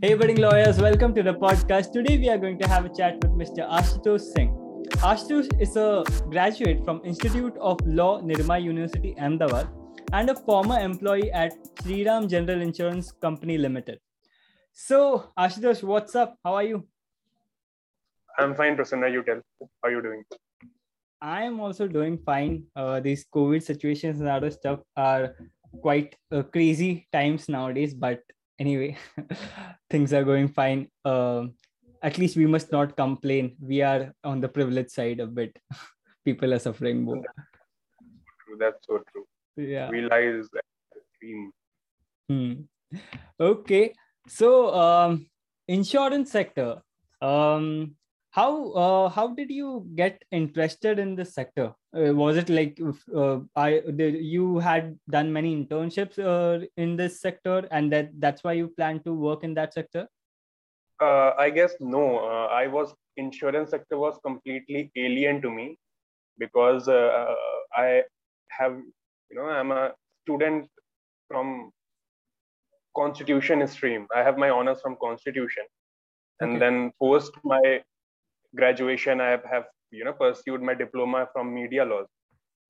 Hey, budding lawyers, welcome to the podcast. Today we are going to have a chat with Mr. Ashutosh Singh. Ashutosh is a graduate from Institute of Law, Nirma University, Ahmedabad, and a former employee at Shriram General Insurance Company Limited. So, Ashutosh, what's up? How are you? I'm fine, Prasanna. You tell. How are you doing? I am also doing fine. Uh, these COVID situations and other stuff are quite uh, crazy times nowadays, but anyway things are going fine. Uh, at least we must not complain. We are on the privileged side a bit people are suffering more. That's so true. Yeah. We lies extreme. Hmm. okay. So um insurance sector. Um how uh, how did you get interested in this sector? Uh, was it like uh, i the, you had done many internships uh, in this sector and that that's why you plan to work in that sector? Uh, i guess no. Uh, i was insurance sector was completely alien to me because i have you know i'm a student from constitution stream. I have my honors from constitution. And okay. then post my graduation i have you know pursued my diploma from media laws.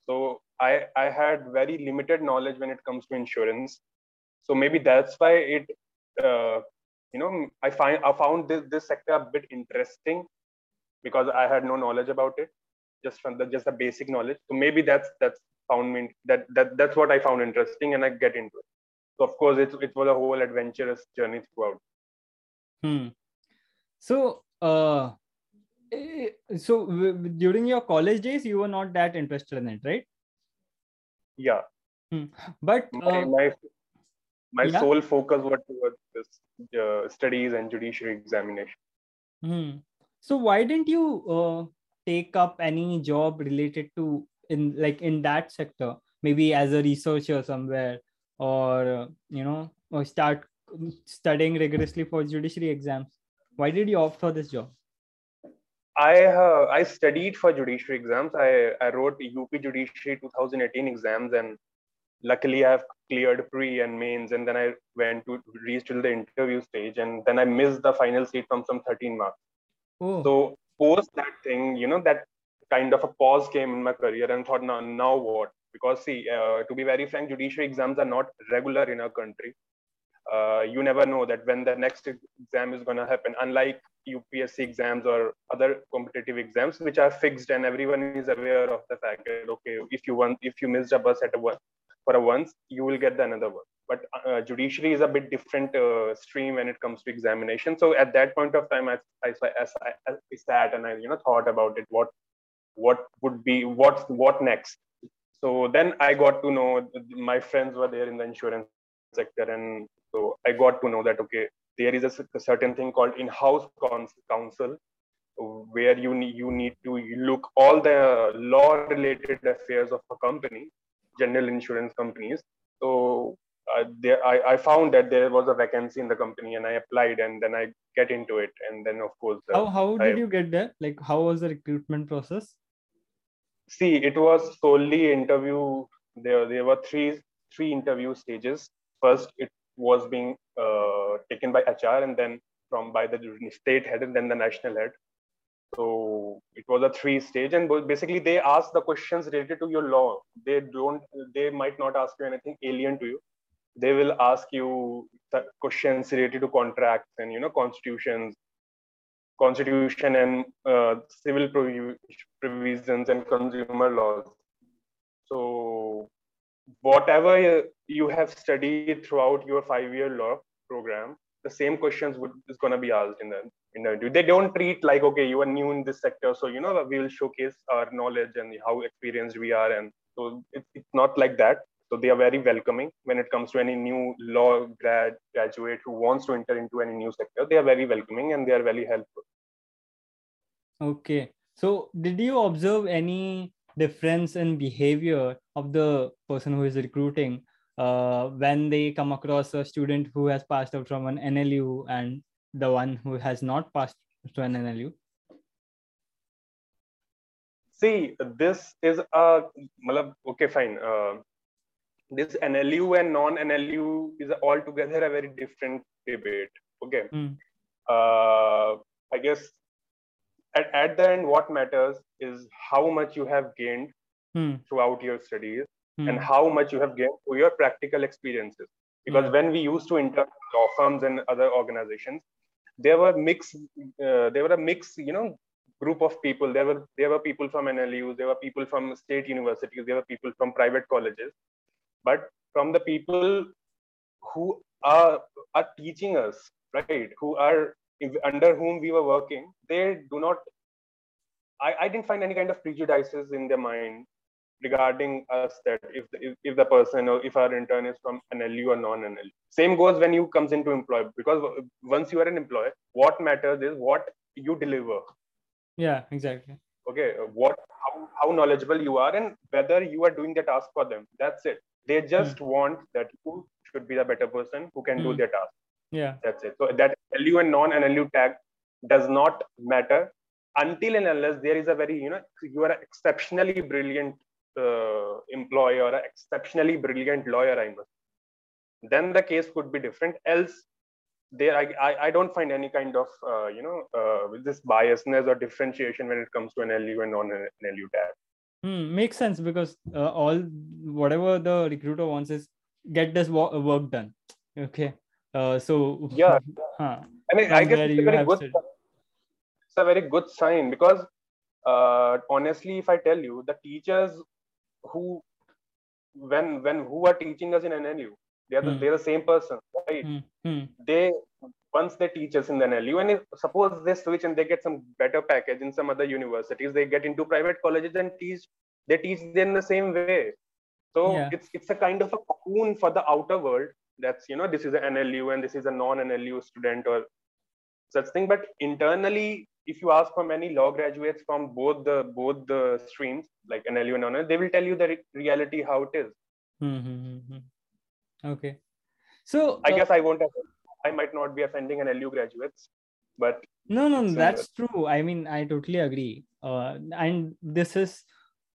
So i i had very limited knowledge when it comes to insurance. So maybe that's why it uh, you know i find i found this this sector a bit interesting because i had no knowledge about it just from the just the basic knowledge. So maybe that's that's found me that that that's what i found interesting and i get into it. So of course it, it was a whole adventurous journey throughout. Hmm. So uh so during your college days you were not that interested in it right yeah hmm. but my, uh, my, my yeah? sole focus was towards this uh, studies and judiciary examination hmm. so why didn't you uh, take up any job related to in like in that sector maybe as a researcher somewhere or uh, you know or start studying rigorously for judiciary exams why did you opt for this job I uh, I studied for judiciary exams. I, I wrote the UP Judiciary 2018 exams, and luckily I've cleared pre and mains. And then I went to reach till the interview stage, and then I missed the final seat from some 13 marks. Oh. So post that thing, you know, that kind of a pause came in my career, and thought, now now what? Because see, uh, to be very frank, judiciary exams are not regular in our country. Uh, you never know that when the next exam is going to happen. Unlike UPSC exams or other competitive exams, which are fixed and everyone is aware of the fact that okay, if you want, if you missed a bus at a one for a once, you will get the another one. But uh, judiciary is a bit different uh, stream when it comes to examination. So at that point of time, I, I, I, I sat and I you know thought about it. What what would be what what next? So then I got to know my friends were there in the insurance sector, and so I got to know that okay, there is a, certain thing called in-house counsel where you need you need to look all the law related affairs of a company general insurance companies. So uh, there I, I found that there was a vacancy in the company and i applied and then i get into it. And then of course uh, how, how did I, you get there? Like how was the recruitment process? See it was solely interview. There there were three three interview stages first it was being uh, taken by HR and then from by the state head and then the national head. So it was a three stage and basically they ask the questions related to your law. They don't, they might not ask you anything alien to you. They will ask you questions related to contracts and, you know, constitutions, constitution and uh, civil provisions and consumer laws. So whatever you have studied throughout your five-year law program, the same questions would is going to be asked in the interview. They don't treat like okay, you are new in this sector, so you know we will showcase our knowledge and how experienced we are, and so it, it's not like that. So they are very welcoming when it comes to any new law grad graduate who wants to enter into any new sector. They are very welcoming and they are very helpful. Okay. So did you observe any difference in behavior of the person who is recruiting uh, when they come across a student who has passed out from an NLU and the one who has not passed to an NLU? See, this is a okay, fine. Uh, this NLU and non-NLU is altogether a very different debate. Okay. Mm. Uh, I guess at, at the end, what matters is how much you have gained Hmm. throughout your studies Hmm. and how much you have gained through your practical experiences. Because Yeah. when we used to intern with law firms and other organizations, there were mix. Uh, there were a mix, you know, group of people. There were there were people from NLUs, there were people from state universities, there were people from private colleges, but from the people who are are teaching us, right? Who are under whom we were working, they do not. I, I didn't find any kind of prejudices in their mind regarding us that if the, if, if the person or if our intern is from NLU or non-NLU. Same goes when you comes into employ because once you are an employee, what matters is what you deliver. Yeah, exactly. Okay, what how, how knowledgeable you are and whether you are doing the task for them. That's it. They just want that you should be the better person who can do Hmm. their task. Yeah. That's it. So that LU and non-NLU tag does not matter until and unless there is a very, you know, you are an exceptionally brilliant uh, employee or an exceptionally brilliant lawyer, I must. Then the case could be different. Else, there I, I, I don't find any kind of uh, you know uh, with this biasness or differentiation when it comes to NLU and non-NLU tag. Hmm, makes sense because uh, all whatever the recruiter wants is get this wo- work done. Okay. Uh, so Yeah. Huh. I mean, I guess it's a very good. It's a very good sign because uh, honestly, if I tell you, the teachers who, when when who are teaching us in NLU, they are the, Hmm. they're the same person, right? Hmm. They once they teach us in the NLU, and if, suppose they switch and they get some better package in some other universities, they get into private colleges and teach. They teach them the same way. So Yeah. it's it's a kind of a cocoon for the outer world. That's you know this is an NLU and this is a non-NLU student or such thing. But internally, if you ask for many law graduates from both the both the streams, like NLU and non they will tell you the re- reality how it is. Hmm. Hmm. Hmm. hmm. Okay. So I uh, guess I won't. Have, I might not be offending NLU graduates, but No, no, It's that's true. I mean, I totally agree. Uh, and this is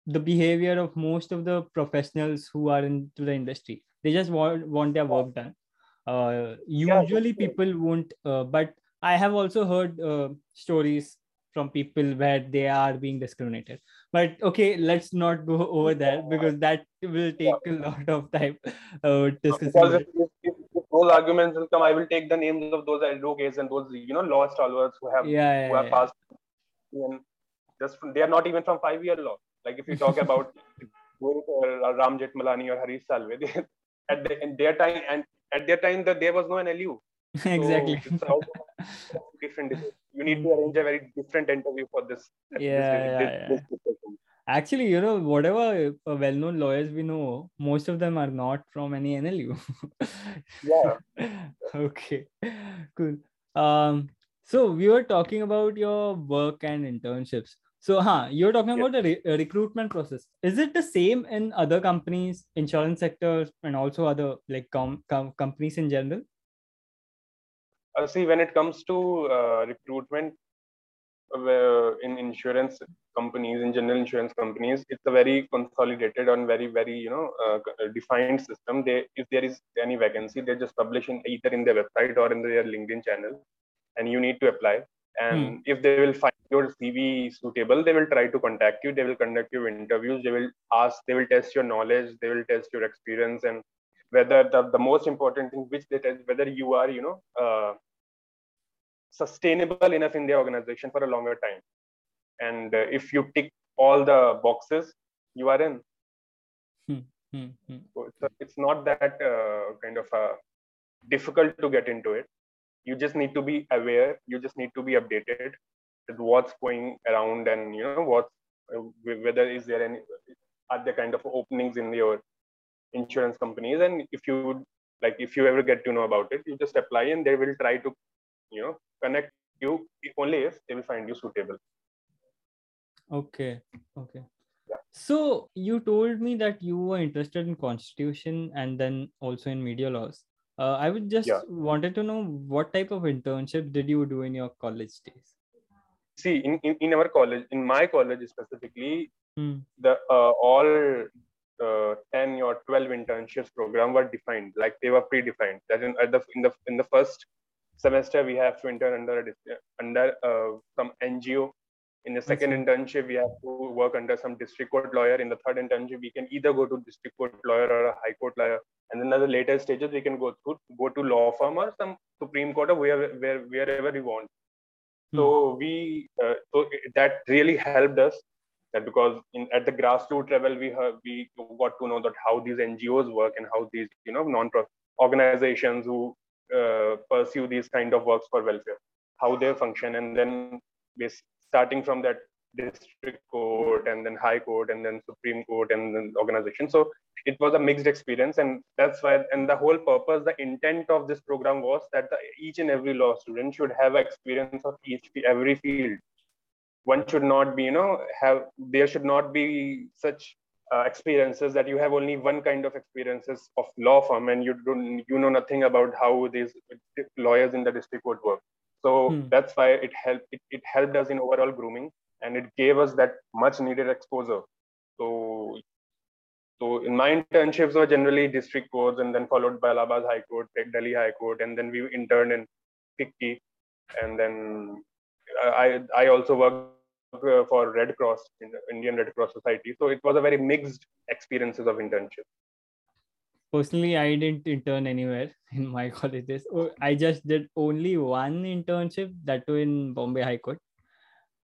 the behavior of most of the professionals who are into the industry. They just want want their work done. Uh, usually, that's people won't. Uh, but I have also heard uh, stories from people where they are being discriminated. But okay, let's not go over that because that will take a lot of time uh, discussing. if, if, if those arguments will come, I will take the names of those advocates and those you know law stalwarts who have Yeah, who yeah, yeah. passed and just from, they are not even from five year law. Like if you talk about Ram Jetmalani or Harish Salve, they, at the, in their time and at their time that there was no NLU. So exactly. also different. You need to arrange a very different interview for this. this- Yeah, this- yeah, this. Actually, you know, whatever uh, well-known lawyers we know, most of them are not from any NLU. Yeah. okay. Cool. Um, so we were talking about your work and internships. So, huh, you're talking about the re- uh, recruitment process. Is it the same in other companies, insurance sectors, and also other like com- com- companies in general? Uh, see, when it comes to uh, recruitment uh, in insurance companies, in general insurance companies, it's a very consolidated and very, very, you know, uh, defined system. They, if there is any vacancy, they just publish in either in their website or in their LinkedIn channel, and you need to apply. And if they will find your CV suitable, they will try to contact you. They will conduct your interviews. They will ask. They will test your knowledge. They will test your experience and whether the, the most important thing which they test whether you are you know uh, sustainable enough in the organization for a longer time and uh, if you tick all the boxes you are in Hmm, hmm. so it's, a, it's not that uh, kind of uh, difficult to get into it you just need to be aware you just need to be updated with what's going around and you know what uh, whether is there any are there kind of openings in your insurance companies and if you would like if you ever get to know about it you just apply and they will try to you know connect you only if they will find you suitable Okay. Okay. Yeah. So you told me that you were interested in constitution and then also in media laws. Uh, I would just Yeah. wanted to know what type of internship did you do in your college days? see in, in, in our college in my college specifically Hmm. the uh, all uh, 10 or 12 internships program were defined like they were predefined that in, at the in the in the first semester we have to intern under a, under uh, some NGO. In the second internship, we have to work under some district court lawyer. In the third internship, we can either go to district court lawyer or a high court lawyer. And then at the later stages, we can go to go to law firm or some Supreme Court or where, where, wherever we want. Hmm. So we uh, so that really helped us that because in, at the grassroots level we have, we got to know that how these ngos work and how these you know non-profit organizations who uh, pursue these kind of works for welfare how they function and then starting from that district court and then high court and then supreme court and then organization. So it was a mixed experience and that's why and the whole purpose the intent of this program was that the, each and every law student should have experience of each every field. One should not be you know have there should not be such uh, experiences that you have only one kind of experiences of law firm and you don't you know nothing about how these lawyers in the district court work. So hmm. that's why it helped it, it helped us in overall grooming and it gave us that much needed exposure so so in my internships were generally district courts and then followed by Allahabad High Court, Delhi High Court, and then we interned in FICCI. And then I I also worked uh, for Red Cross, Indian Red Cross Society. So it was a very mixed experiences of internship. Personally, I didn't intern anywhere in my colleges. Oh, I just did only one internship, that too in Bombay High Court,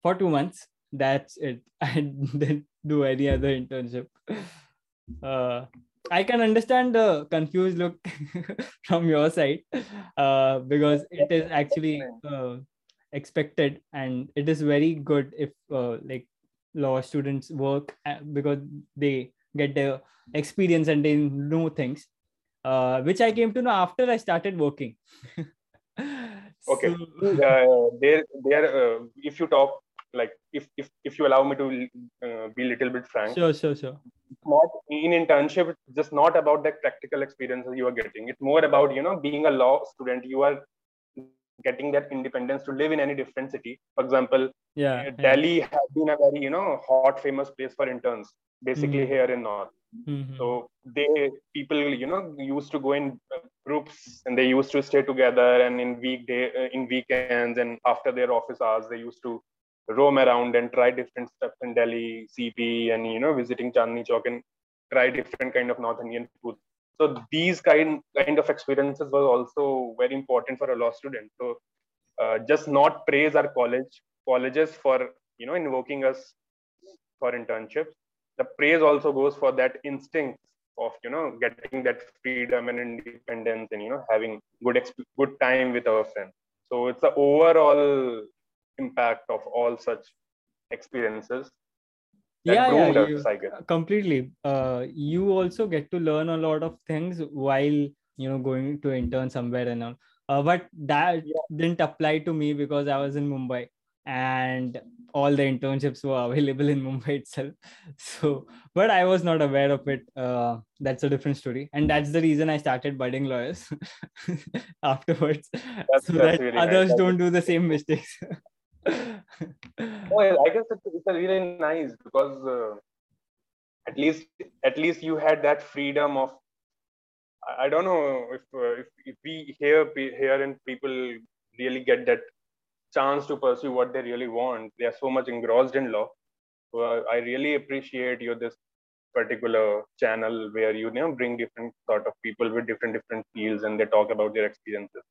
for two months. That's it. I didn't do any other internship. Uh, I can understand the confused look from your side uh, because it is actually uh, expected and it is very good if uh, like law students work uh, because they get the experience and they know things uh, which i came to know after i started working okay so, uh, there there uh, if you talk like if if, if you allow me to uh, be a little bit frank sure sure sure not in internship it's just not about the practical experiences you are getting it's more about you know being a law student you are getting that independence to live in any different city. For example, yeah, Delhi yeah. has been a very you know hot, famous place for interns, basically mm-hmm. here in North. Mm-hmm. So they people you know used to go in groups and they used to stay together and in weekday uh, in weekends and after their office hours they used to roam around and try different stuff in Delhi, CP, and you know visiting Chandni Chowk and try different kind of North Indian food. So these kind kind of experiences were also very important for a law student. So uh, just not praise our college colleges for you know invoking us for internships. The praise also goes for that instinct of you know getting that freedom and independence and you know having good exp- good time with our friends. So it's the overall impact of all such experiences yeah, yeah you, completely. Uh, you also get to learn a lot of things while you know going to intern somewhere and all. Uh, but that yeah. didn't apply to me because i was in mumbai and all the internships were available in mumbai itself. So but i was not aware of it. Uh, that's a different story. And that's the reason i started budding lawyers afterwards. That's, so that's that really others nice. don't do the same mistakes oh, I guess it's, it's really nice because uh, at least at least you had that freedom of I don't know if uh, if, if we here here and people really get that chance to pursue what they really want. They are so much engrossed in law. So uh, I really appreciate you this particular channel where you, you know bring different sort of people with different different fields and they talk about their experiences.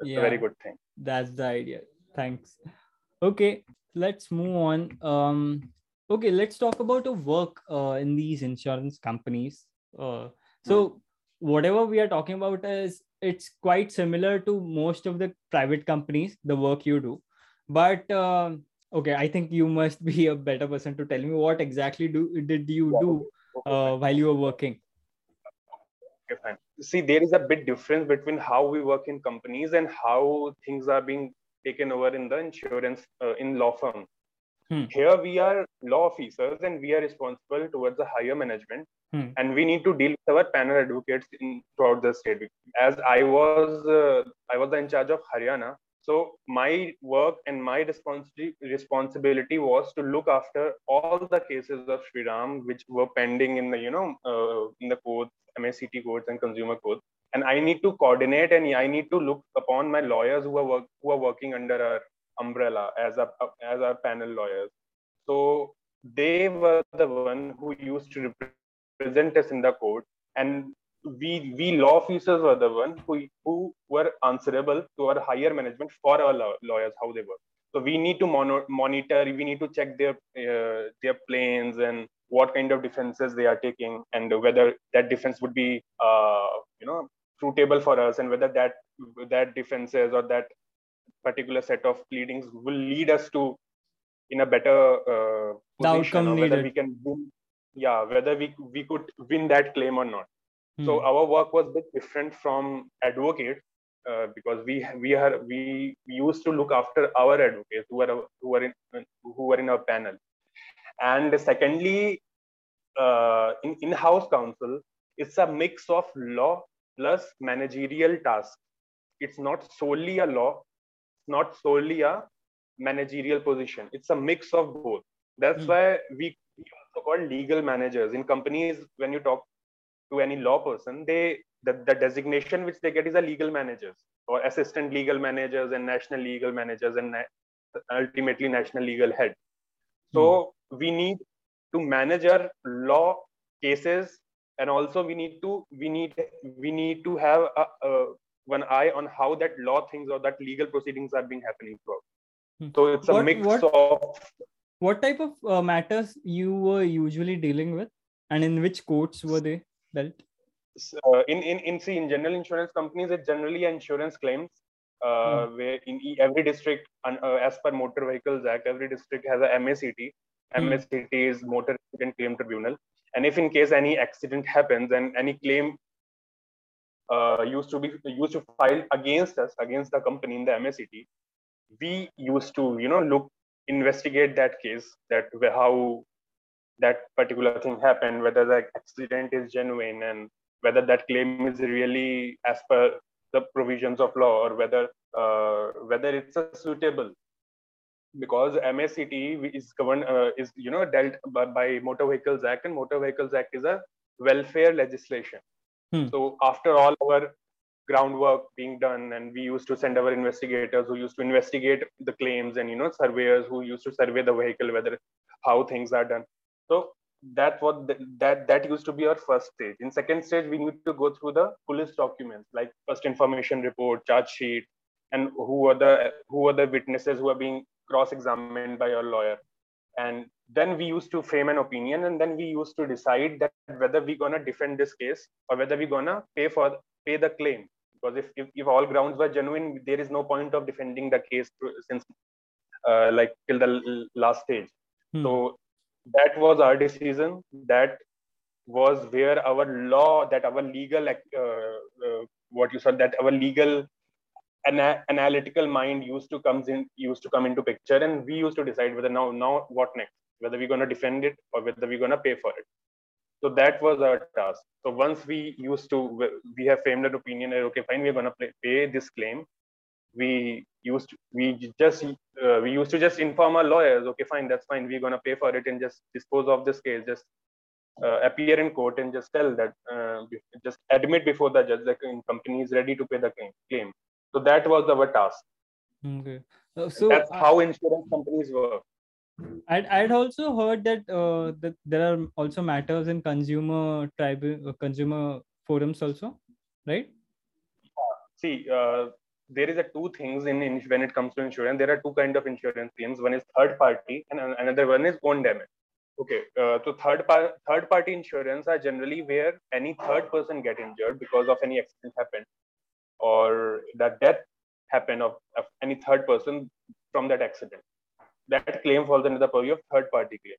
It's yeah, a very good thing. That's the idea thanks. Okay let's move on. Um okay let's talk about the work uh, in these insurance companies. Uh, so hmm. whatever we are talking about is it's quite similar to most of the private companies the work you do. But uh, okay i think you must be a better person to tell me what exactly do did you do uh, while you were working? Okay fine. See there is a bit difference between how we work in companies and how things are being taken over in the insurance uh, in law firm. Hmm. Here we are law officers and we are responsible towards the higher management, hmm. and we need to deal with our panel advocates in throughout the state. As I was, uh, I was in charge of Haryana, So my work and my responsibility responsibility was to look after all the cases of Shriram which were pending in the you know uh, in the codes, MACT codes and consumer courts. and I need to coordinate and I need to look upon my lawyers who are work, who are working under our umbrella as a as our panel lawyers. So they were the one who used to represent us in the court, and we we law officers were the one who who were answerable to our higher management for our lawyers how they work so we need to monitor we need to check their uh, their planes and what kind of defenses they are taking and whether that defense would be uh, you know suitable for us and whether that that defenses or that particular set of pleadings will lead us to in a better uh, position or whether needed. we can win, yeah whether we we could win that claim or not so hmm. our work was a bit different from advocates uh, because we we are we, we used to look after our advocates who are who are in who are in our panel, and secondly, uh, in in-house counsel, it's a mix of law plus managerial tasks. It's not solely a law, it's not solely a managerial position. It's a mix of both. That's hmm. why we, we also call legal managers in companies. When you talk to any law person, they the, the designation which they get is a legal managers or assistant legal managers and national legal managers and na- ultimately national legal head. So mm. we need to manage our law cases and also we need to we need we need to have a, a, one eye on how that law things or that legal proceedings are being happening throughout. Hmm. So it's a what, mix what, of what type of uh, matters you were usually dealing with and in which courts were they Uh, in, in, in, see, in general insurance companies, it's generally insurance claims uh, hmm. where in every district, uh, as per Motor Vehicles Act, every district has a MACT. Hmm. MACT is Motor Accident Claim Tribunal. And if in case any accident happens and any claim uh, used to be used to file against us, against the company in the MACT, we used to, you know, look, investigate that case, that how that particular thing happened, whether the accident is genuine and whether that claim is really as per the provisions of law or whether uh, whether it's suitable because MACT is governed uh, is you know dealt by, by, Motor Vehicles Act and Motor Vehicles Act is a welfare legislation. Hmm. So after all our groundwork being done and we used to send our investigators who used to investigate the claims and you know surveyors who used to survey the vehicle whether how things are done so that what the, that that used to be our first stage. In second stage, we need to go through the police documents like first information report, charge sheet, and who are the who are the witnesses who are being cross-examined by your lawyer. And then we used to frame an opinion, and then we used to decide that whether we're gonna defend this case or whether we're gonna pay for pay the claim. Because if, if, if all grounds were genuine, there is no point of defending the case since uh, like till the last stage. Hmm. So that was our decision. That was where our law that our legal uh, uh, what you said that our legal ana- analytical mind used to comes in used to come into picture and we used to decide whether now now what next whether we're going to defend it or whether we're going to pay for it. So that was our task. So once we used to we have framed an opinion okay fine we're going to pay this claim we used to, we just uh, we used to just inform our lawyers okay fine that's fine. We're going to pay for it and just dispose of this case. Just uh, appear in court and just tell that uh, just admit before the judge that the company is ready to pay the claim so that was our task. Okay. Uh, so that's how insurance companies work. I'd, I'd also heard that, uh, that there are also matters in consumer tribal uh, consumer forums also right? See uh, there is a two things in, in when it comes to insurance. There are two kind of insurance claims. One is third party, and another one is own damage. Okay, uh, so third par- third party insurance are generally where any third person get injured because of any accident happened, or that death happened of, of any third person from that accident. That claim falls under the purview of third party claim.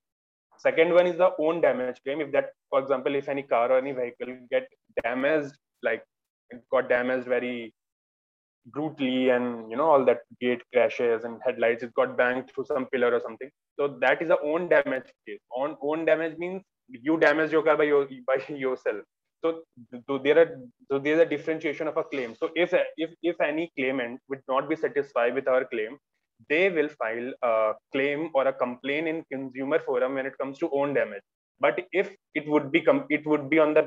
Second one is the own damage claim. If that, for example, if any car or any vehicle get damaged, like it got damaged very brutally and you know all that gate crashes and headlights it got banged through some pillar or something so that is a own damage case on own damage means you damage your car by your by yourself so, so there are so there's a differentiation of a claim. So if if if any claimant would not be satisfied with our claim, they will file a claim or a complaint in consumer forum when it comes to own damage. But if it would be it would be on the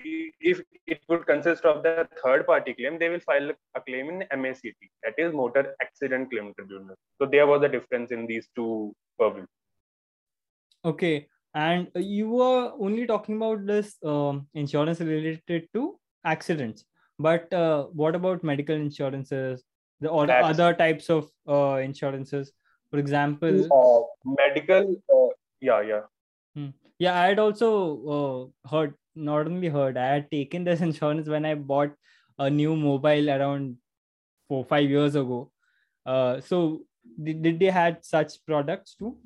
if it would consist of the third party claim, they will file a claim in MACT, that is Motor Accident Claim Tribunal. So there was a difference in these two purviews. Okay, and you were only talking about this um, insurance related to accidents, but uh, what about medical insurances, the or That's... other types of uh, insurances? For example, uh, medical. Uh, yeah, yeah. Hmm. Yeah, I had also uh, heard not only heard, I had taken this insurance when I bought a new mobile around four five years ago. Uh, so did, did they had such products too?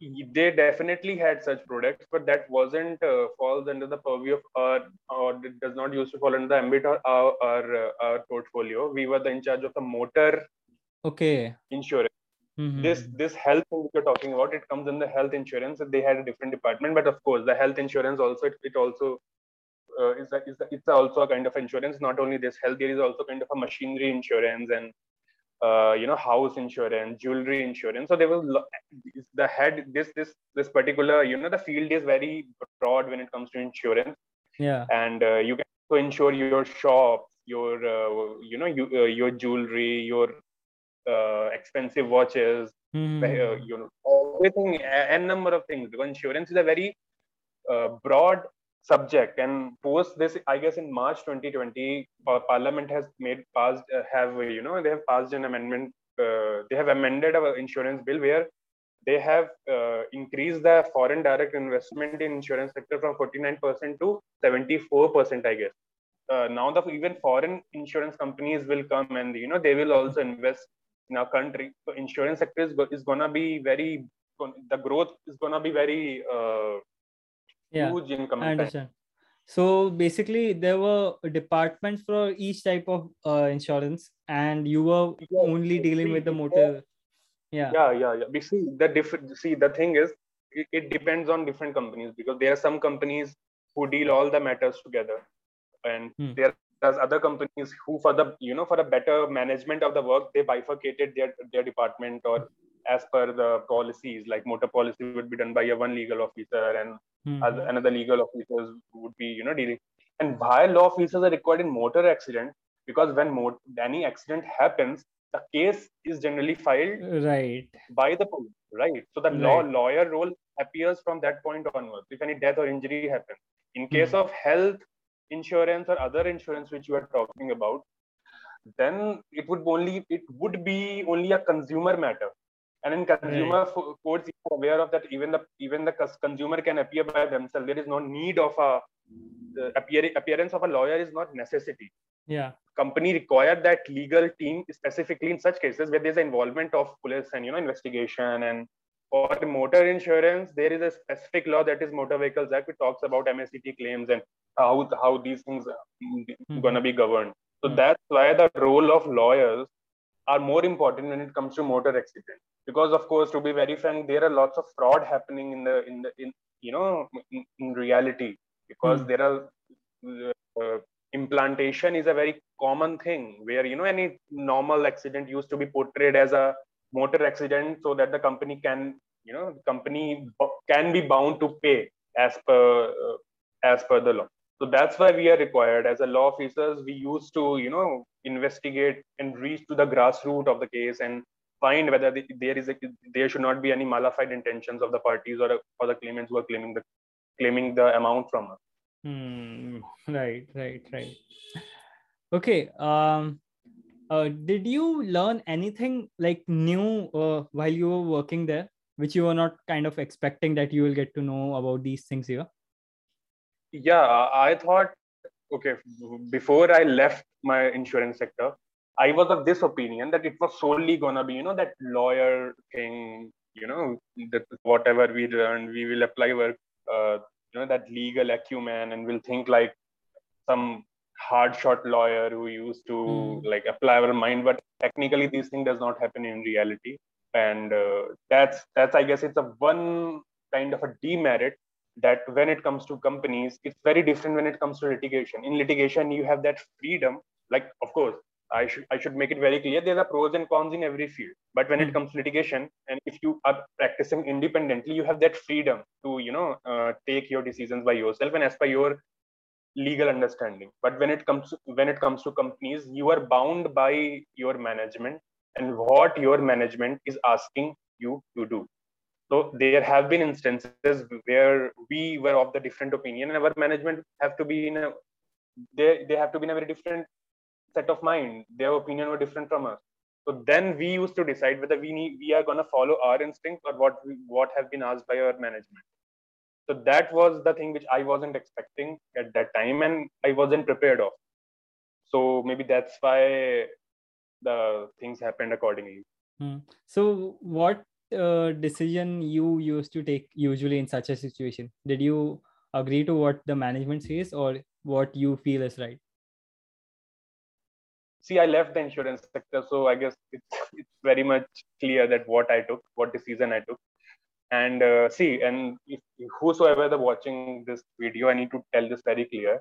They definitely had such products, but that wasn't uh, falls under the purview of our or it does not used to fall under the ambit of our our, uh, our portfolio. We were the in charge of the motor okay insurance Mm-hmm. This this health thing you're talking about, it comes in the health insurance. They had a different department, but of course, the health insurance also it, it also uh, is, a, is a, it's also a kind of insurance. Not only this health, there is also kind of a machinery insurance and uh, you know house insurance, jewelry insurance. So there was the head this this this particular you know the field is very broad when it comes to insurance. Yeah, and uh, you can to insure your shop, your uh, you know you, uh, your jewelry, your uh, expensive watches, mm-hmm. uh, you know, everything, a, a, number of things. Because insurance is a very uh, broad subject, and post this, I guess in March 2020, Parliament has made passed uh, have you know they have passed an amendment. Uh, they have amended our insurance bill where they have uh, increased the foreign direct investment in insurance sector from 49% to 74%, I guess. Uh, now the even foreign insurance companies will come and you know they will also invest in our country. So insurance sector is, is gonna be very the growth is gonna be very uh, yeah, huge in coming I understand. Time. So basically, there were departments for each type of uh, insurance, and you were yeah, only dealing with the motor. Yeah. Yeah, yeah, yeah. We see the different. See, the thing is, it, it depends on different companies because there are some companies who deal all the matters together, and hmm. there there's other companies who for the you know for a better management of the work they bifurcated their their department or as per the policies like motor policy would be done by a one legal officer and mm-hmm. another legal officers would be you know dealing and why law officers are required in motor accident because when mo- any accident happens the case is generally filed right by the police right so the right. law lawyer role appears from that point onwards if any death or injury happens in case mm-hmm. of health insurance or other insurance which you are talking about then it would only it would be only a consumer matter. And in consumer right. courts you are aware of that even the even the consumer can appear by themselves. There is no need of a the appear, appearance of a lawyer is not necessity. Yeah. Company required that legal team specifically in such cases where there's involvement of police and you know investigation and for motor insurance there is a specific law that is motor vehicles act which talks about mact claims and how how these things are mm-hmm. going to be governed so mm-hmm. that's why the role of lawyers are more important when it comes to motor accident because of course to be very frank there are lots of fraud happening in the in the in you know in, in reality because mm-hmm. there are uh, implantation is a very common thing where you know any normal accident used to be portrayed as a motor accident so that the company can you know company can be bound to pay as per uh, as per the law. So that's why we are required. As a law officers we used to you know investigate and reach to the grassroots of the case and find whether the, there is a, there should not be any malafide intentions of the parties or, or the claimants who are claiming the claiming the amount from us. Hmm. right right right. Okay um uh, did you learn anything like new uh, while you were working there which you were not kind of expecting that you will get to know about these things here? Yeah, I thought, okay, before I left my insurance sector, I was of this opinion that it was solely gonna be, you know, that lawyer thing, you know, that whatever we learn, we will apply work, uh, you know, that legal acumen, and we'll think like some hard shot lawyer who used to mm. like apply our mind. But technically, this thing does not happen in reality, and uh, that's that's I guess it's a one kind of a demerit that when it comes to companies it's very different when it comes to litigation in litigation you have that freedom like of course i should i should make it very clear there are pros and cons in every field but when it Hmm. comes to litigation and if you are practicing independently you have that freedom to you know uh, take your decisions by yourself and as per your legal understanding. But when it comes to, when it comes to companies you are bound by your management and what your management is asking you to do. So there have been instances where we were of the different opinion and our management have to be in a they they have to be in a very different set of mind. Their opinion were different from us. So then we used to decide whether we need we are going to follow our instinct or what we, what have been asked by our management so that was the thing which i wasn't expecting at that time and i wasn't prepared of so maybe that's why the things happened accordingly Hmm. So, what uh, decision you used to take usually in such a situation? Did you agree to what the management says, or what you feel is right? see i left the insurance sector so i guess it's, it's very much clear that what i took what decision i took and uh, see and if whosoever the watching this video i need to tell this very clear.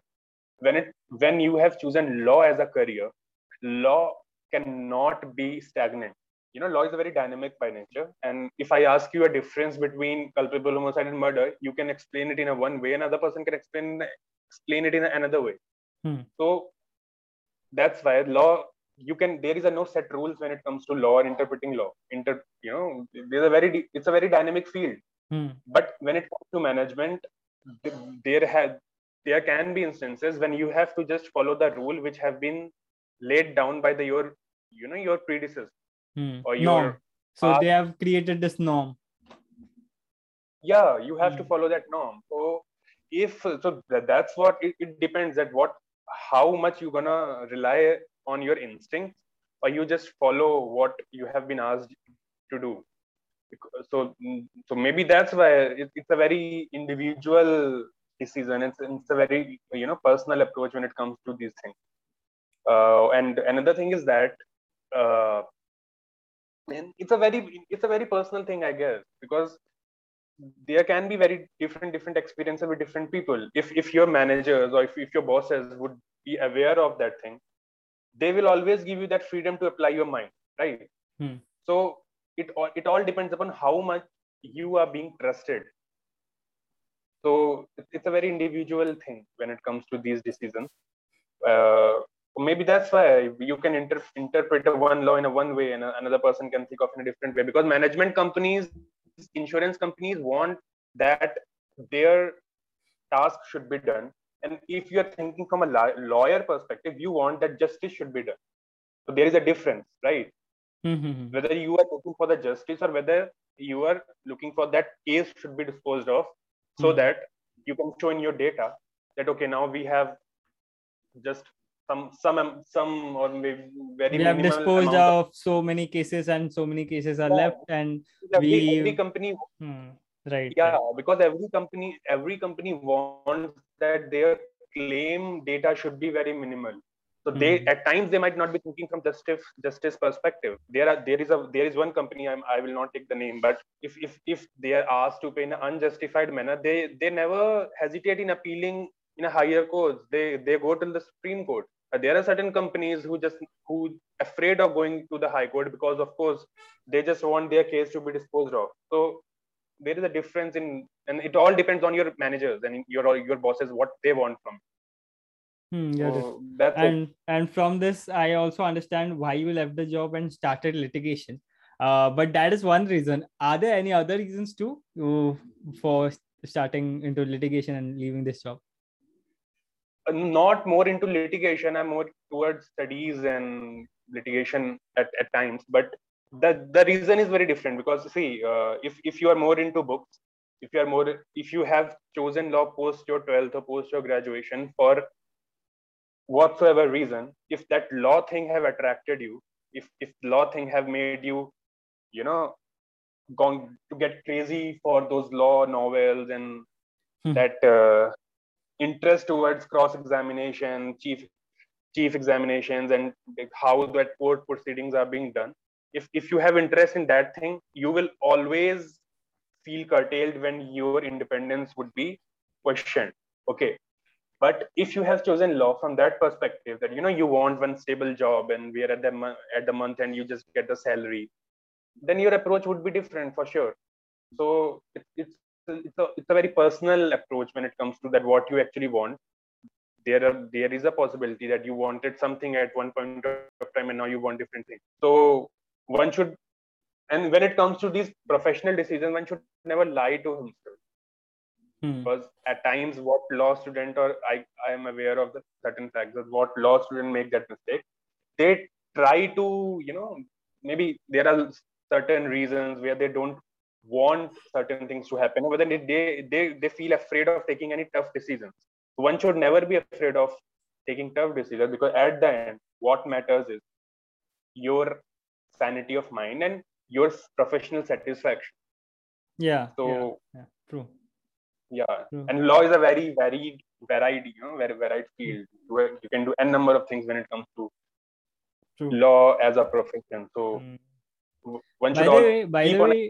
When it when you have chosen law as a career law cannot be stagnant. You know law is a very dynamic by nature. And if i ask you a difference between culpable homicide and murder you can explain it in a one way. Another person can explain explain it in another way. Hmm. so that's why law you can there is a no set rules when it comes to law and interpreting law. Inter you know there's a very it's a very dynamic field Hmm. but when it comes to management there have there can be instances when you have to just follow the rule which have been laid down by the your you know your predecessor Hmm. Or your norm. So they have created this norm. yeah you have to Hmm. follow that norm so if so that's what it, it depends at what how much you're gonna rely on your instinct or you just follow what you have been asked to do so so maybe that's why it, it's a very individual decision. It's, it's a very you know personal approach when it comes to these things. Uh, and another thing is that uh, and it's a very it's a very personal thing i guess because there can be very different different experiences with different people. If if your managers or if, if your bosses would be aware of that thing they will always give you that freedom to apply your mind right? Hmm. so it all it all depends upon how much you are being trusted. So it's a very individual thing when it comes to these decisions. Uh, maybe that's why you can inter- interpret one law in a one way and another person can think of in a different way. Because management companies insurance companies want that their task should be done. And if you're thinking from a lawyer perspective you want that justice should be done. So there is a difference right Hmm, hmm, hmm. whether you are looking for the justice or whether you are looking for that case should be disposed of so Mhm. that you can show in your data that okay now we have just some some some or maybe very we have disposed amount of so many cases and so many cases are Yeah. left and every, we- every company hmm, right yeah right. because every company every company wants that their claim data should be very minimal so they Mhm. at times they might not be thinking from justice justice perspective there are there is a there is one company I'm, i will not take the name but if if if they are asked to pay in an unjustified manner they they never hesitate in appealing in a higher court they they go to the supreme court there are certain companies who just who afraid of going to the high court because of course they just want their case to be disposed of so there is a difference in and it all depends on your managers and your your bosses what they want from you. Hmm, so that's it. and and from this i also understand why you left the job and started litigation. Uh, but that is one reason. Are there any other reasons too for starting into litigation and leaving this job? Uh, not more into litigation. I'm more towards studies and litigation at, at times. But the the reason is very different because see uh, if if you are more into books if you are more if you have chosen law post your 12th or post your graduation for whatsoever reason if that law thing have attracted you if if law thing have made you you know gone to get crazy for those law novels and Hmm. that uh, interest towards cross examination chief chief examinations and how that court proceedings are being done. If if you have interest in that thing you will always feel curtailed when your independence would be questioned. Okay but if you have chosen law from that perspective that you know you want one stable job and we are at the at the month and you just get the salary then your approach would be different for sure. So it, it's it's a, it's a very personal approach when it comes to that what you actually want. There are there is a possibility that you wanted something at one point of time and now you want different things. So one should and when it comes to these professional decisions one should never lie to himself hmm. because at times what law student or i i am aware of the certain facts that what law student make that mistake they try to you know maybe there are certain reasons where they don't want certain things to happen but then they they they feel afraid of taking any tough decisions. One should never be afraid of taking tough decisions because at the end what matters is your sanity of mind and your professional satisfaction. Yeah so yeah, yeah. True yeah true. and law is a very varied varied you know very varied field where you can do n number of things when it comes to true. law as a profession so mm. one should by the way, by the way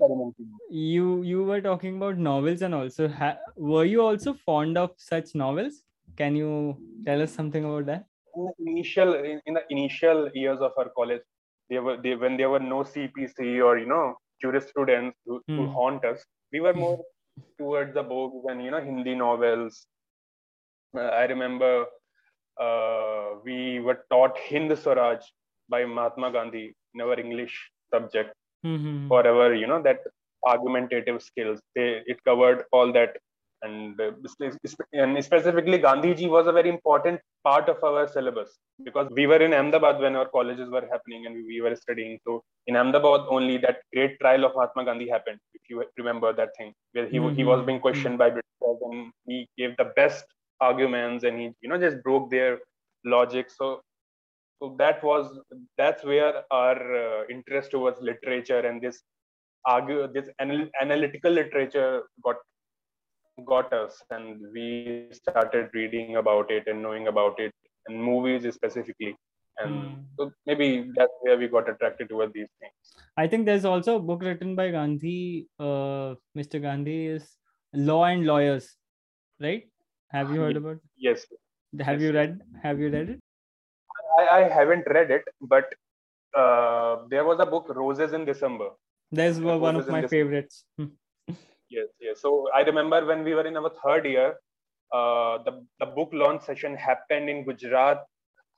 you you were talking about novels and also ha- were you also fond of such novels can you tell us something about that in the initial in, in the initial years of our college they were they when there were no cpc or you know curious students who, hmm. who haunt us we were more towards the books and you know hindi novels. Uh, i remember uh, we were taught hind swaraj by mahatma gandhi in our english subject. Mm-hmm. for our you know that argumentative skills. They it covered all that and, uh, and specifically Gandhiji was a very important part of our syllabus because we were in Ahmedabad when our colleges were happening and we were studying. So in Ahmedabad only that great trial of Mahatma Gandhi happened, if you remember that thing, where he, mm-hmm. he was being questioned by Britishers and he gave the best arguments and he you know just broke their logic. So so that was that's where our uh, interest towards literature and this argue this anal- analytical literature got got us and we started reading about it and knowing about it and movies specifically. And mm. so maybe that's where we got attracted toward these things. I think there's also a book written by gandhi uh, mr gandhi is law and lawyers right? Have you heard about it? yes. Have yes. you read have you read it? I, I haven't read it but uh, there was a book roses in december. There's one of my favorites. Hmm yes yes. So i remember when we were in our third year uh, the, the book launch session happened in gujarat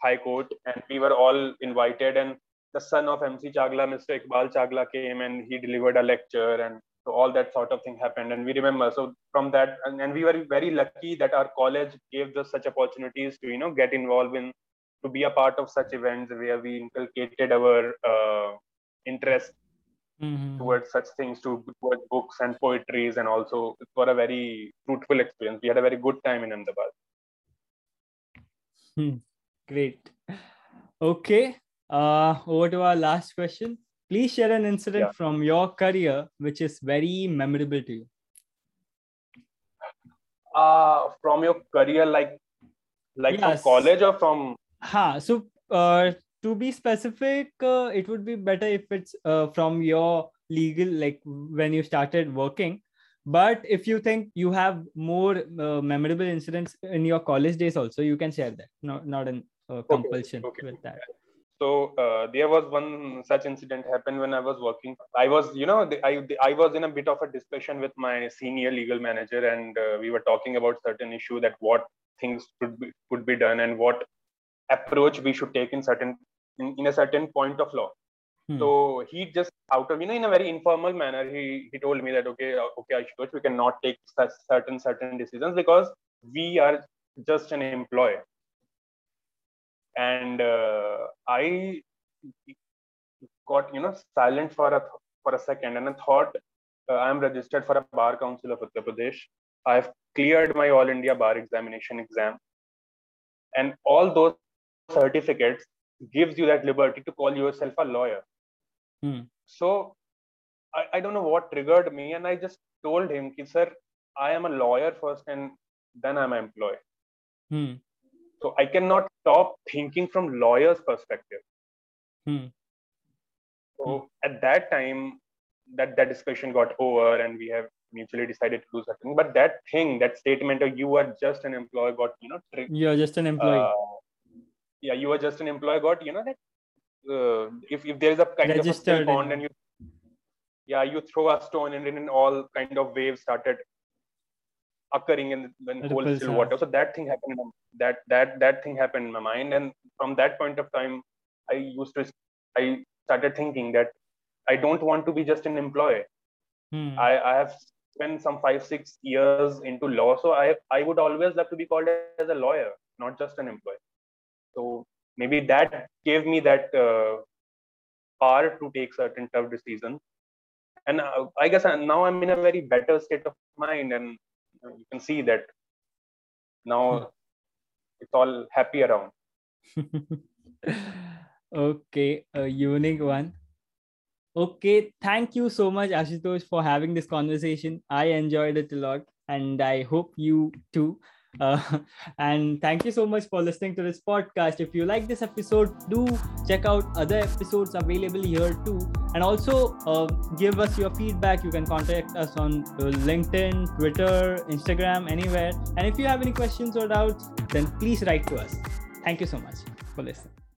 high court and we were all invited and the son of mc chagla mr iqbal chagla came and he delivered a lecture and so all that sort of thing happened and we remember. So from that and, and we were very lucky that our college gave us such opportunities to you know get involved in to be a part of such events where we inculcated our uh, interest mm-hmm. towards such things to towards books and poetries and also for a very fruitful experience we had a very good time in ahmedabad hmm. great okay uh over to our last question please share an incident yeah. from your career which is very memorable to you uh from your career like like yes. from college or from ha so uh to be specific uh, it would be better if it's uh, from your legal like when you started working but if you think you have more uh, memorable incidents in your college days also you can share that not not an uh, compulsion okay. Okay. with that so uh, there was one such incident happened when i was working i was you know I, I was in a bit of a discussion with my senior legal manager and uh, we were talking about certain issue that what things could be could be done and what approach we should take in certain in, in a certain point of law. Hmm. So he just out of you know in a very informal manner he he told me that okay uh, okay Ashutosh, we cannot take such certain certain decisions because we are just an employer. And uh, I got you know silent for a for a second and I thought uh, I am registered for a bar council of Uttar Pradesh. I have cleared my all India bar examination exam, and all those certificates gives you that liberty to call yourself a lawyer. Hmm. So I, I don't know what triggered me, and I just told him, sir, I am a lawyer first, and then I'm an employee. Hmm. So I cannot stop thinking from lawyer's perspective. Hmm. So at that time, that that discussion got over, and we have mutually decided to do something but that thing that statement of you are just an employee got you know tri- You're just an employee. uh, yeah you are just an employee got you know that uh, if, if there is a kind of a Registered spill pond in- and you yeah you throw a stone and then all kind of waves started occurring in when whole still water. So that thing happened that that that thing happened in my mind. And from that point of time i used to i started thinking that i don't want to be just an employee. Hmm. I, I have spent some five six years into law. So i i would always love to be called as a lawyer not just an employee so maybe that gave me that uh, power to take certain tough decisions and uh, i guess I, now i'm in a very better state of mind and uh, you can see that now it's all happy around okay, a unique one. Okay, thank you so much, Ashutosh, for having this conversation. I enjoyed it a lot, and I hope you too. Uh, and thank you so much for listening to this podcast. If you like this episode, do check out other episodes available here too. And also uh, give us your feedback. You can contact us on uh, LinkedIn, Twitter, Instagram, anywhere. And if you have any questions or doubts, then please write to us. Thank you so much for listening.